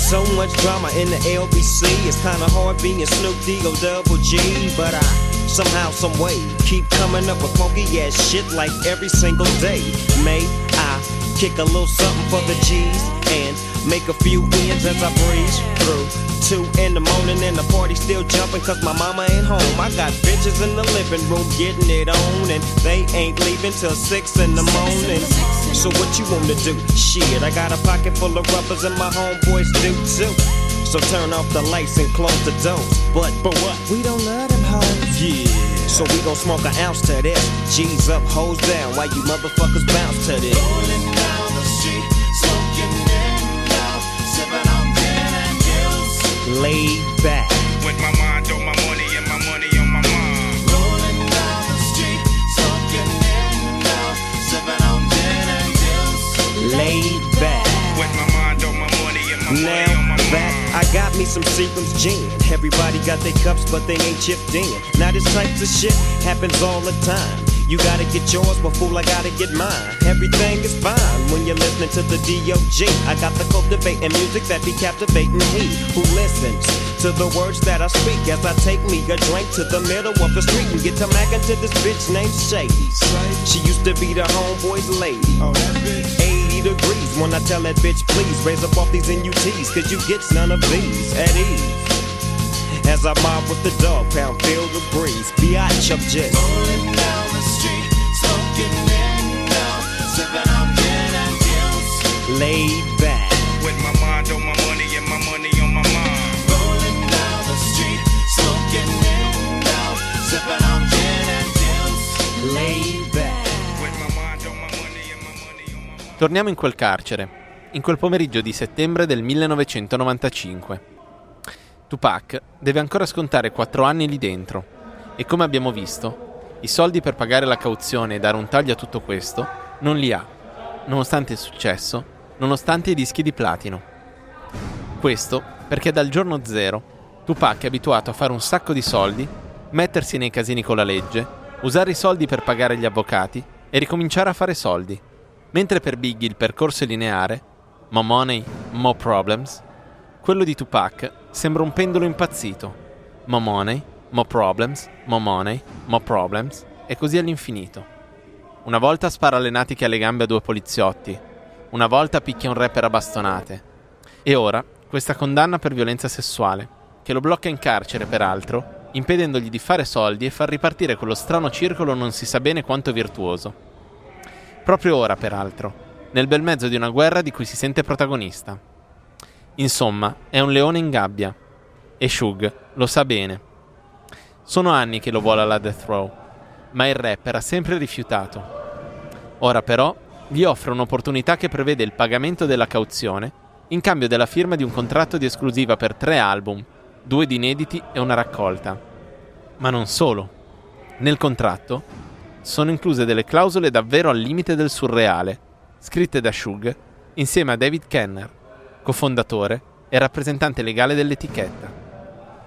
Somehow, some way. Keep coming up with funky ass shit like every single day. May I kick a little something for the G's and make a few ends as I breeze through. Two in the morning and the party still jumping cause my mama ain't home. I got bitches in the living room getting it on and they ain't leaving till six in the morning. So what you wanna do? Shit, I got a pocket full of rubbers and my homeboys do too. So turn off the lights and close the doors. But, for what? We don't love them hoes. Yeah. So we gon' smoke an ounce to this. G's up, hoes down, Why you motherfuckers bounce to this. Laid back. With my mind on my money and my money on my mind. Rolling down the street, smoking in now, sipping on gin and gills. Laid back. With my mind on my money and my now, money on my back. I got me some Seagram's gin. Everybody got their cups, but they ain't chipped in. Now this type of shit happens all the time. You gotta get yours, but fool, I gotta get mine. Everything is fine when you're listening to the DOG. I got the cultivating music that be captivating he who listens to the words that I speak as I take me a drink to the middle of the street and get to mackin' to this bitch named Shady. She used to be the homeboy's lady. 80 degrees when I tell that bitch, please raise up off these NUTs, cause you get none of these at ease. As I mob with the dog pound, feel the breeze. Biatch up just rolling Laid back with my mind on my money and my money on my mind. Rolling down the street, smoking in now, sipping on gin and gills. Laid back. Torniamo in quel carcere, in quel pomeriggio di settembre del 1995. Tupac deve ancora scontare quattro anni lì dentro e come abbiamo visto, i soldi per pagare la cauzione e dare un taglio a tutto questo non li ha, nonostante il successo, nonostante i dischi di platino. Questo perché dal giorno zero Tupac è abituato a fare un sacco di soldi, mettersi nei casini con la legge, usare i soldi per pagare gli avvocati e ricominciare a fare soldi. Mentre per Biggie il percorso è lineare, more money, more problems, quello di Tupac sembra un pendolo impazzito. More money, more problems, more money, more problems, e così all'infinito. Una volta spara le natiche alle gambe a due poliziotti, una volta picchia un rapper a bastonate, e ora questa condanna per violenza sessuale, che lo blocca in carcere peraltro, impedendogli di fare soldi e far ripartire quello strano circolo non si sa bene quanto virtuoso. Proprio ora, peraltro, nel bel mezzo di una guerra di cui si sente protagonista. Insomma, è un leone in gabbia. E Shug lo sa bene. Sono anni che lo vuole alla Death Row, ma il rapper ha sempre rifiutato. Ora però gli offre un'opportunità che prevede il pagamento della cauzione in cambio della firma di un contratto di esclusiva per tre album, due di inediti e una raccolta. Ma non solo. Nel contratto sono incluse delle clausole davvero al limite del surreale, scritte da Shug insieme a David Kenner, cofondatore e rappresentante legale dell'etichetta.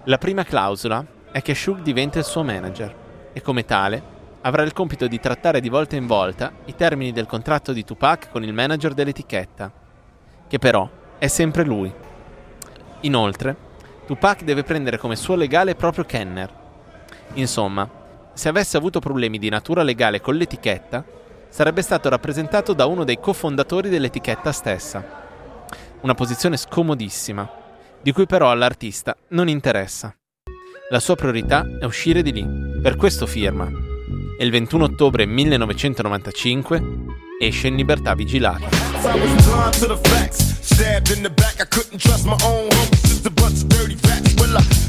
La prima clausola è che Shug diventa il suo manager e come tale avrà il compito di trattare di volta in volta i termini del contratto di Tupac con il manager dell'etichetta, che però è sempre lui. Inoltre, Tupac deve prendere come suo legale proprio Kenner. Insomma, se avesse avuto problemi di natura legale con l'etichetta, sarebbe stato rappresentato da uno dei cofondatori dell'etichetta stessa. Una posizione scomodissima, di cui però all'artista non interessa. La sua priorità è uscire di lì, per questo firma. E il 21 ottobre 1995 esce in libertà vigilata.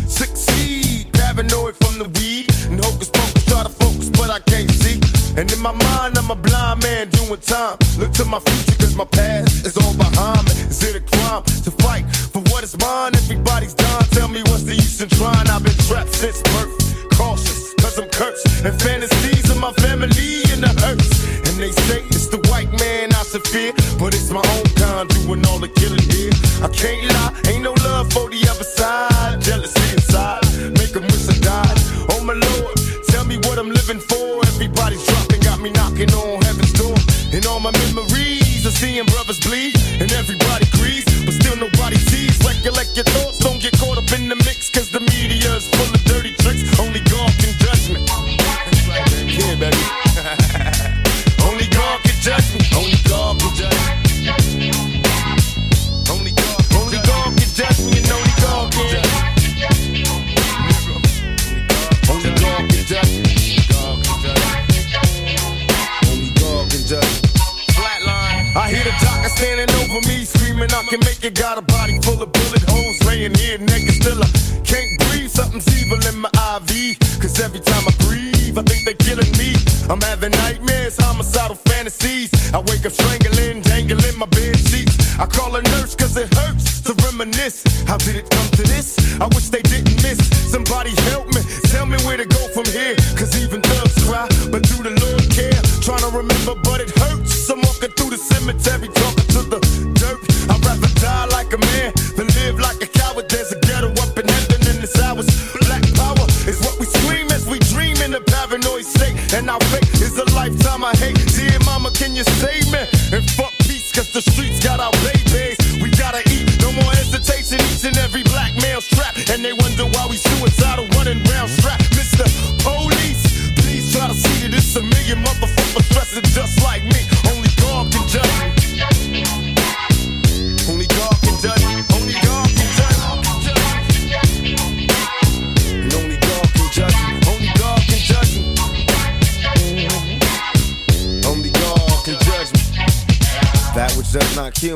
Succeed? Paranoid from the weed and hocus pocus, try to focus, but I can't see. And in my mind, I'm a blind man doing time. Look to my future, cause my past is all behind me. Is it a crime to fight for what is mine? Everybody's done. Tell me what's the use in trying? I've been trapped since birth. Cautious, cause I'm cursed. And fantasies of my family in the hurts. And they say it's the white man I should fear. But it's my own kind doing all the killing here. I can't lie, ain't no love for the other side. Jealousy inside, make them wish I died. Oh my lord, tell me what I'm living for. Everybody's me knocking on heaven's door. And all my memories of seeing brothers bleed. And everybody agrees, but still nobody sees. Recollect your thoughts, don't get caught up in the mix.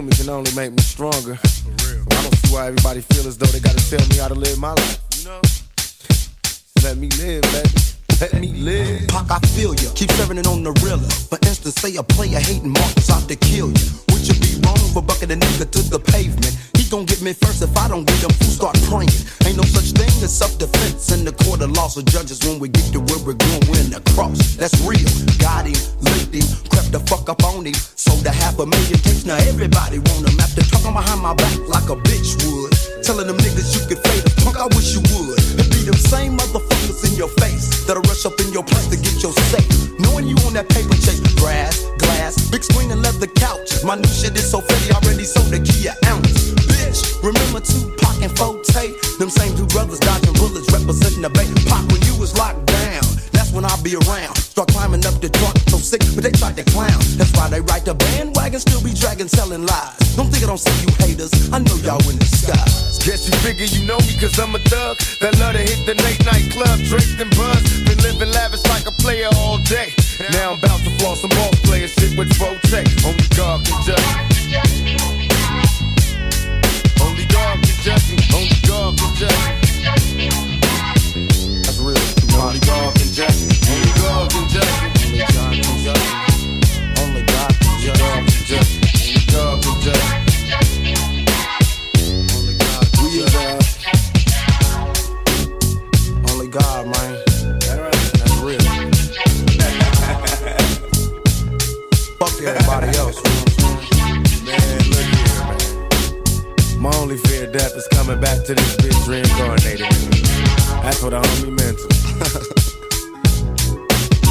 Me can only make me stronger. I don't see why everybody feel as though they gotta tell me how to live my life. Let me live, baby. let me live. Pac, I feel ya. Keep serving it on the realer. For instance, say a player hating Marcus out to kill ya. Would you be wrong for bucking a nigga to the pavement? Gon' get me first if I don't get them. Fool start praying. Ain't no such thing as self-defense in the court of law. So judges when we get to where we're going. Cross. That's real. Got him, licked him, crept the fuck up on him. Sold a half a million tapes. Now everybody want him. After talking behind my back like a bitch would. Telling them niggas you could fade us. Punk, I wish you would. It be them same motherfuckers in your face that'll rush up in your place to get your safe. Knowing you on that paper chase. Grass, glass, big screen and leather couches. My new shit is so pretty, already sold a key an ounce. Bitch, remember Tupac and Forte? Them same two brothers dodging bullets representing the bay. Pop when you was locked down. That's when I'll be around. Start climbing up the truck, so sick, but they tried to clown. That's why they ride the bandwagon, still be dragging, selling lies. Don't think I don't see you haters. I know y'all in disguise. Guess you figure you know me cause I'm a thug That love to hit the late night club, drink and buzz Been living lavish like a player all day Now I'm about to floss some ball player shit with Forte Only God can judge Only God can judge me Only God can judge me That's real Only God can judge me Only God can judge me Only God can judge me Only God can judge me Only God can judge me we is only God, man. That's real. Fuck everybody else. Man, look here, man. My only death is coming back to this bitch reincarnated. That's what a homie meant to.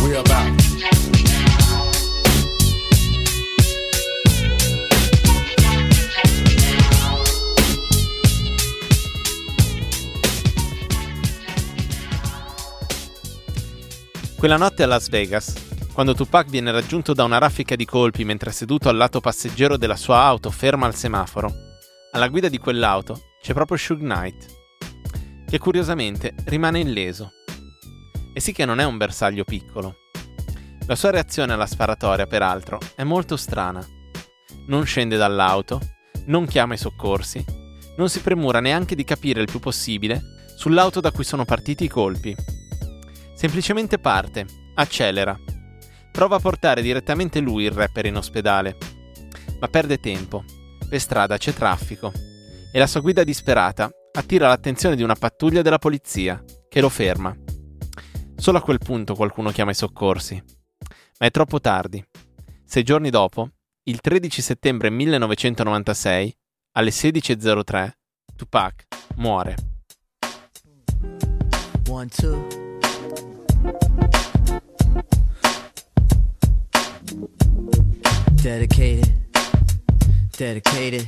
we about. Quella notte a Las Vegas, quando Tupac viene raggiunto da una raffica di colpi mentre seduto al lato passeggero della sua auto ferma al semaforo, alla guida di quell'auto c'è proprio Suge Knight, che curiosamente rimane illeso. E sì che non è un bersaglio piccolo. La sua reazione alla sparatoria, peraltro, è molto strana. Non scende dall'auto, non chiama i soccorsi, non si premura neanche di capire il più possibile sull'auto da cui sono partiti i colpi. Semplicemente parte, accelera. Prova a portare direttamente lui il rapper in ospedale. Ma perde tempo. Per strada c'è traffico. E la sua guida disperata attira l'attenzione di una pattuglia della polizia, che lo ferma. Solo a quel punto qualcuno chiama i soccorsi. Ma è troppo tardi. Sei giorni dopo, il 13 settembre 1996, alle 16.03, Tupac muore. One, two. Dedicated, dedicated.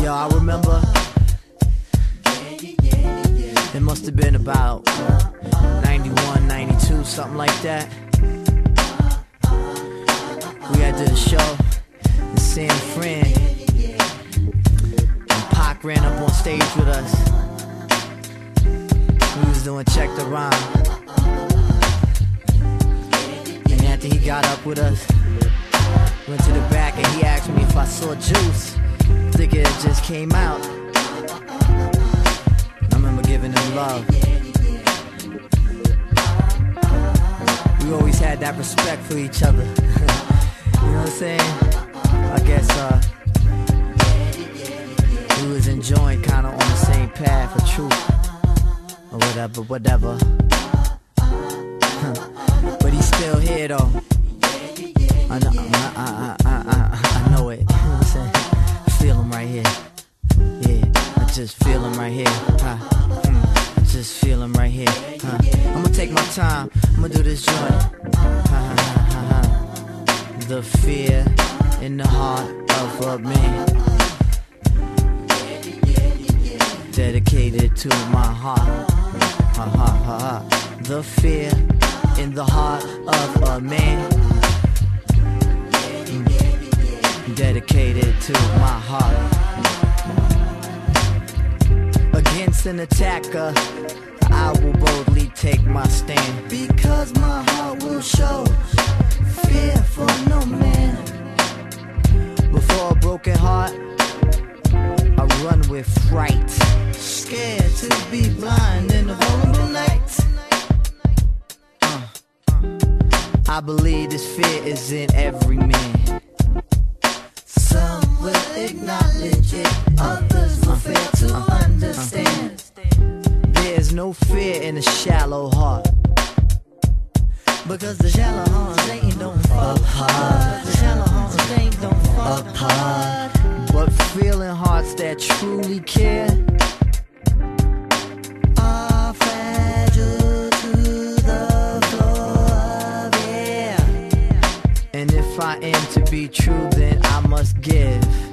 Yo, I remember it must have been about 91, 92, something like that. We had to a show in San Fran, and Pac ran up on stage with us. We was doing check the rhyme. And after he got up with us, went to the back and he asked me if I saw juice. Think it just came out. I remember giving him love. We always had that respect for each other. you know what I'm saying? I guess uh we was enjoying kinda on the same path of truth or whatever, whatever. but he's still here though. I know, I, I, I, I, know it. You know what I'm saying? I feel him right here. Yeah, I just feel him right here. Huh? Hmm, I just feel him right here. Huh? I'm gonna take my time. I'm gonna do this joint. Ha. The fear in the heart of a man. Dedicated to my heart. Ha. The fear in the heart of a man dedicated to my heart. Against an attacker, I will boldly take my stand. Because my heart will show fear for no man. Before a broken heart, I run with fright. Scared to be blind in the vulnerable night. Uh, uh, I believe this fear is in every man. Will acknowledge it, others will fail to understand. There's no fear in a shallow heart. Because the shallow hearts ain't don't fall hard. The shallow hearts ain't don't fall hard. But feeling hearts that truly care true, then I must give.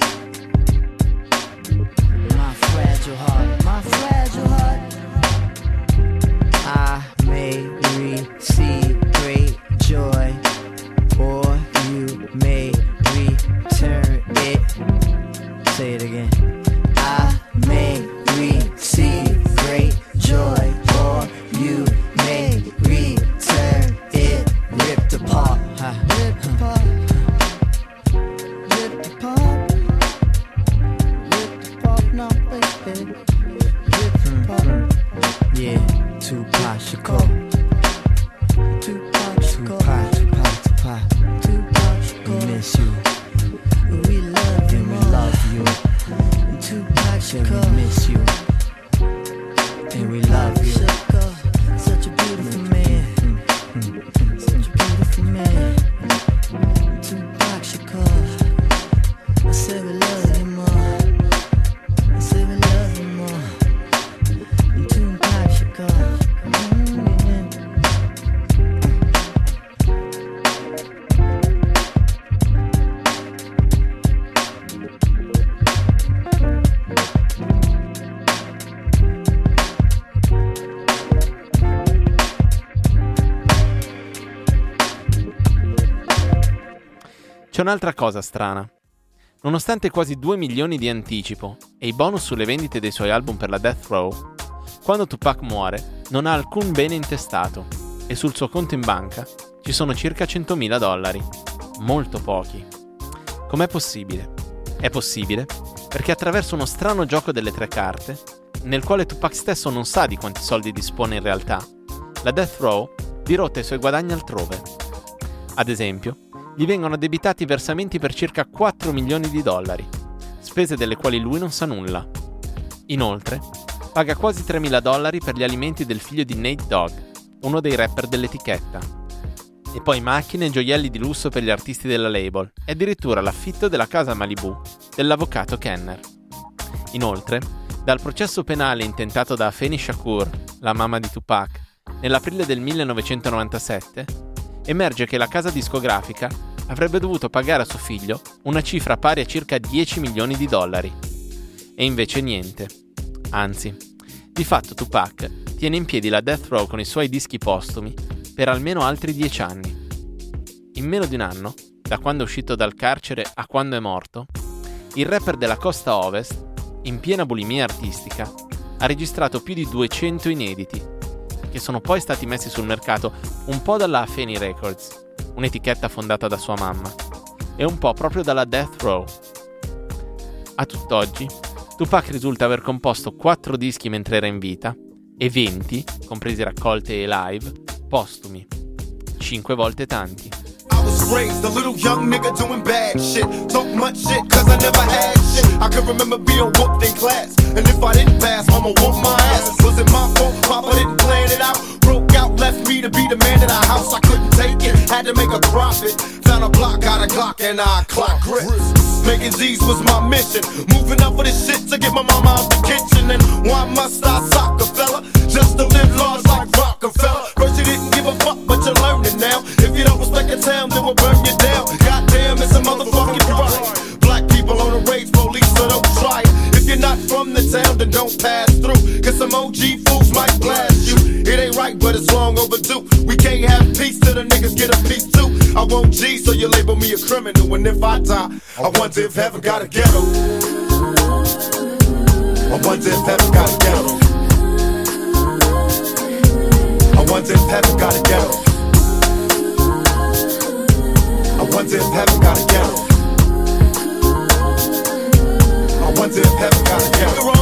C'è un'altra cosa strana. Nonostante quasi 2 milioni di anticipo e i bonus sulle vendite dei suoi album per la Death Row, quando Tupac muore non ha alcun bene intestato e sul suo conto in banca ci sono circa 100.000 dollari. Molto pochi. Com'è possibile? È possibile perché attraverso uno strano gioco delle tre carte, nel quale Tupac stesso non sa di quanti soldi dispone in realtà, la Death Row dirotta i suoi guadagni altrove. Ad esempio, gli vengono addebitati versamenti per circa 4 milioni di dollari, spese delle quali lui non sa nulla. Inoltre, paga quasi 3.000 dollari per gli alimenti del figlio di Nate Dogg, uno dei rapper dell'etichetta. E poi macchine e gioielli di lusso per gli artisti della label e addirittura l'affitto della casa Malibu dell'avvocato Kenner. Inoltre, dal processo penale intentato da Afeni Shakur, la mamma di Tupac, nell'aprile del 1997, emerge che la casa discografica avrebbe dovuto pagare a suo figlio una cifra pari a circa 10 milioni di dollari. E invece niente. Anzi, di fatto Tupac tiene in piedi la Death Row con i suoi dischi postumi per almeno altri 10 anni. In meno di un anno, da quando è uscito dal carcere a quando è morto, il rapper della costa ovest, in piena bulimia artistica, ha registrato più di 200 inediti, che sono poi stati messi sul mercato un po' dalla Afeni Records, un'etichetta fondata da sua mamma, e un po' proprio dalla Death Row. A tutt'oggi, Tupac risulta aver composto 4 dischi mentre era in vita e 20, compresi raccolte e live, postumi. 5 volte tanti. I was raised a little young nigga doing bad shit. Talk much shit, cause I never had shit. I can remember being whooped in class. And if I didn't pass, mama whooped my ass. To make a profit. Found a block, got a clock, and I clock grips. Making Z's was my mission. Moving up for this shit to get my mama out the kitchen. And why must I sock a fella? Just to live large like Rockefeller. First you didn't give a fuck, but you're learning now. If you don't respect the town, then we'll burn you down. Goddamn, it's a motherfucking right. Black people on the rage police, so don't try it. If you're not from the town, then don't pass through. Cause some OG fools might blast get a piece too. I won't G, so you label me a criminal. And if I die, I wonder if heaven got a ghetto. I wonder if heaven got a ghetto. I wonder if heaven got a ghetto. I wonder if heaven got a ghetto. I wonder if heaven got a ghetto.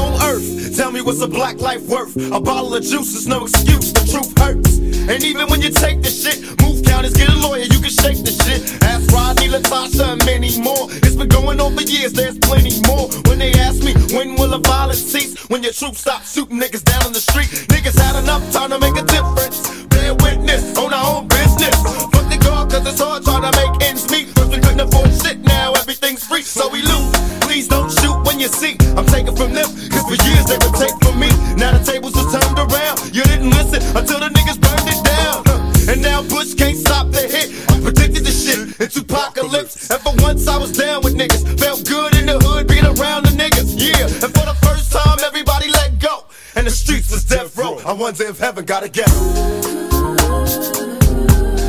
Tell me what's a black life worth. A bottle of juice is no excuse, the truth hurts. And even when you take the shit, move counters, get a lawyer, you can shake the shit. Ask Rodney, Latasha, and many more. It's been going on for years, there's plenty more. When they ask me, when will the violence cease? When your troops stop shooting niggas down on the street. Niggas had enough time to make a difference. Bear witness, on our own business. Fuck the guard, cause it's hard trying to make ends meet. First we couldn't afford shit, now everything's free, so we lose. Please don't shoot when you see I'm taking from them, cause for years they would take from me. Now the tables are turned around. You didn't listen until the niggas burned it down. And now Bush can't stop the hit. I predicted the shit into apocalypse. And for once I was down with niggas. Felt good in the hood being around the niggas. Yeah. And for the first time, everybody let go. And the streets was death row. I wonder if heaven got a ghetto.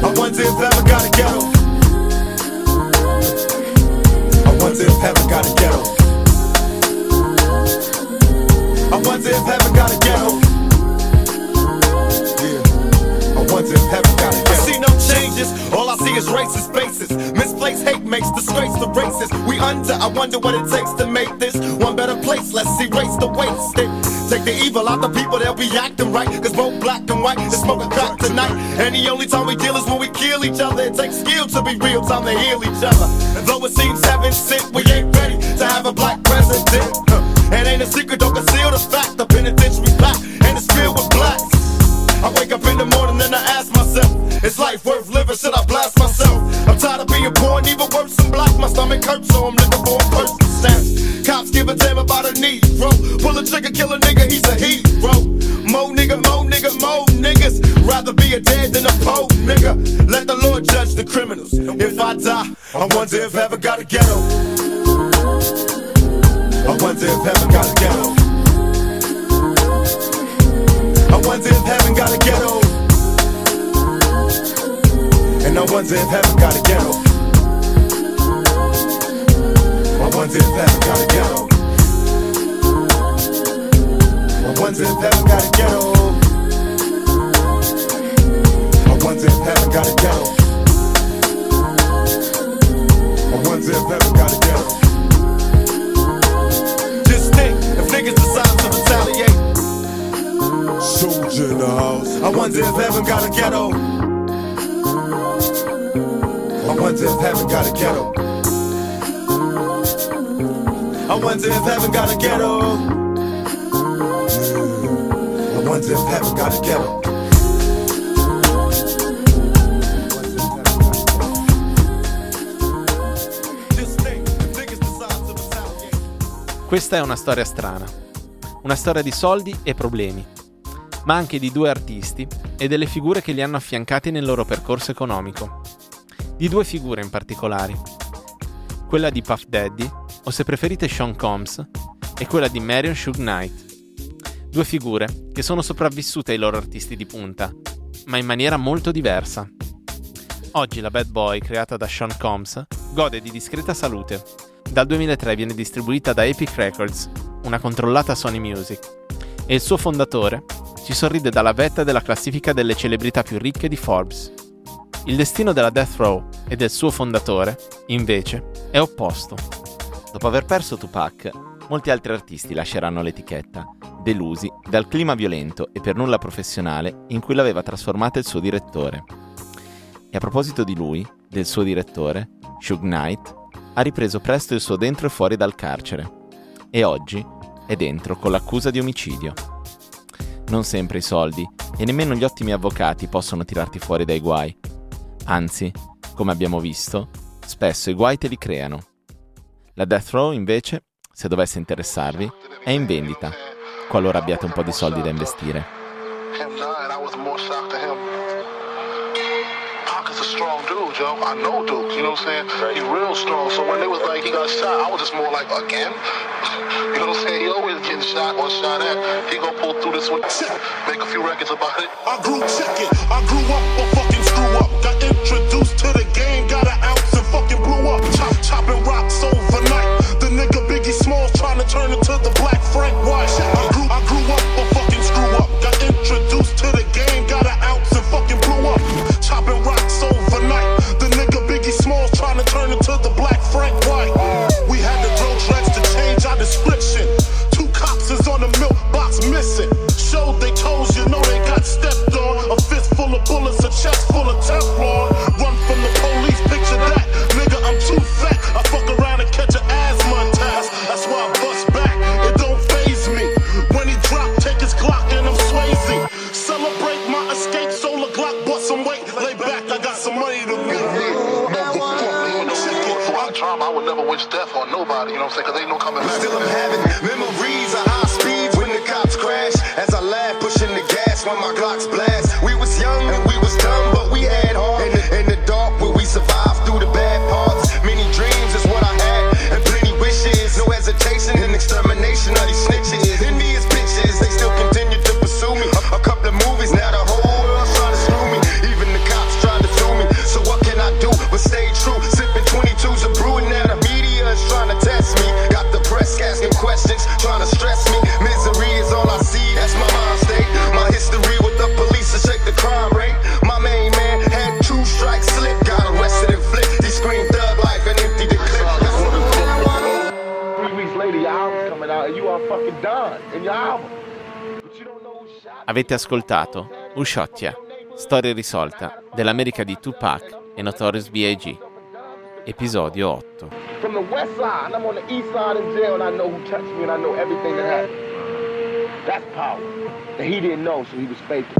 I wonder if heaven got a ghetto. I wonder if heaven got a ghetto. If heaven got a ghetto. Yeah. I wonder if heaven got a ghetto. I see no changes. All I see is racist faces. Hate makes disgrace the races. We under. I wonder what it takes to make this one better place. Let's erase the wasted. Take the evil out the people, they'll be acting right. Cause both black and white is smoking crack tonight. And the only time we deal is when we kill each other. It takes skill to be real, time to heal each other. And though it seems heaven sent, we ain't ready to have a black president. It ain't a secret, don't conceal the fact. The penitentiary's back, and it's filled with blacks. I wake up in the morning and I ask myself, is life worth living? Should I blast myself? I'm tired of poor and even worse than black. My stomach hurts, so I'm looking for a person to. Cops give a damn about a Negro. Pull a trigger, kill a nigga, he's a hero. Mo nigga, mo nigga, mo niggas. Rather be a dead than a po nigga. Let the Lord judge the criminals. If I die, I wonder if heaven got a ghetto. I wonder if heaven got a ghetto. I wonder if heaven got a ghetto. And I wonder if heaven got a ghetto. Wonder if heaven got a ghetto. I wonder if heaven got a ghetto. I wonder if heaven got a ghetto. I wonder if heaven got a ghetto. Just think, if niggas decide to retaliate. Soldier in the house. I wonder if heaven got a ghetto. I wonder if heaven got a ghetto. I wonder if heaven got a ghetto. I wonder if heaven got a ghetto. Questa è una storia strana. Una storia di soldi e problemi, ma anche di due artisti e delle figure che li hanno affiancati nel loro percorso economico. Di due figure in particolare. Quella di Puff Daddy, o se preferite Sean Combs, e quella di Marion Suge Knight. Due figure che sono sopravvissute ai loro artisti di punta, ma in maniera molto diversa. Oggi la Bad Boy, creata da Sean Combs, gode di discreta salute. Dal 2003 viene distribuita da Epic Records, una controllata Sony Music, e il suo fondatore ci sorride dalla vetta della classifica delle celebrità più ricche di Forbes. Il destino della Death Row e del suo fondatore, invece, è opposto. Dopo aver perso Tupac, molti altri artisti lasceranno l'etichetta, delusi dal clima violento e per nulla professionale in cui l'aveva trasformata il suo direttore. E a proposito di lui, del suo direttore, Shug Knight, ha ripreso presto il suo dentro e fuori dal carcere. E oggi è dentro con l'accusa di omicidio. Non sempre i soldi e nemmeno gli ottimi avvocati possono tirarti fuori dai guai. Anzi, come abbiamo visto, spesso i guai te li creano. La Death Row, invece, se dovesse interessarvi, è in vendita, qualora abbiate un po' di soldi da investire. Him dying, I was more shocked to him. Pac is a strong dude, yo. I know Duke, you know what I'm saying? He real strong. So when they was like he got shot, I was just more like, again? you know what I'm saying? He always getting shot or shot at. He gonna pull through this one. Make a few records about it. I grew check it. I grew up a fucking screw up. Got introduced to the turn into the Avete ascoltato Usciottia, storia risolta dell'America di Tupac e Notorious B.I.G., episodio 8. From the west side, I'm on the east side in jail and I know who touched me and I know everything that happened. That's power. And he didn't know, so he was faking.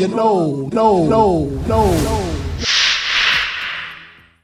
you know, no, no, no. no.